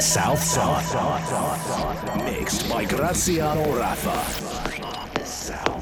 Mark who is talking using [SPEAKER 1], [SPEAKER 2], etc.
[SPEAKER 1] South Side. Mixed by Graziano Rafa. South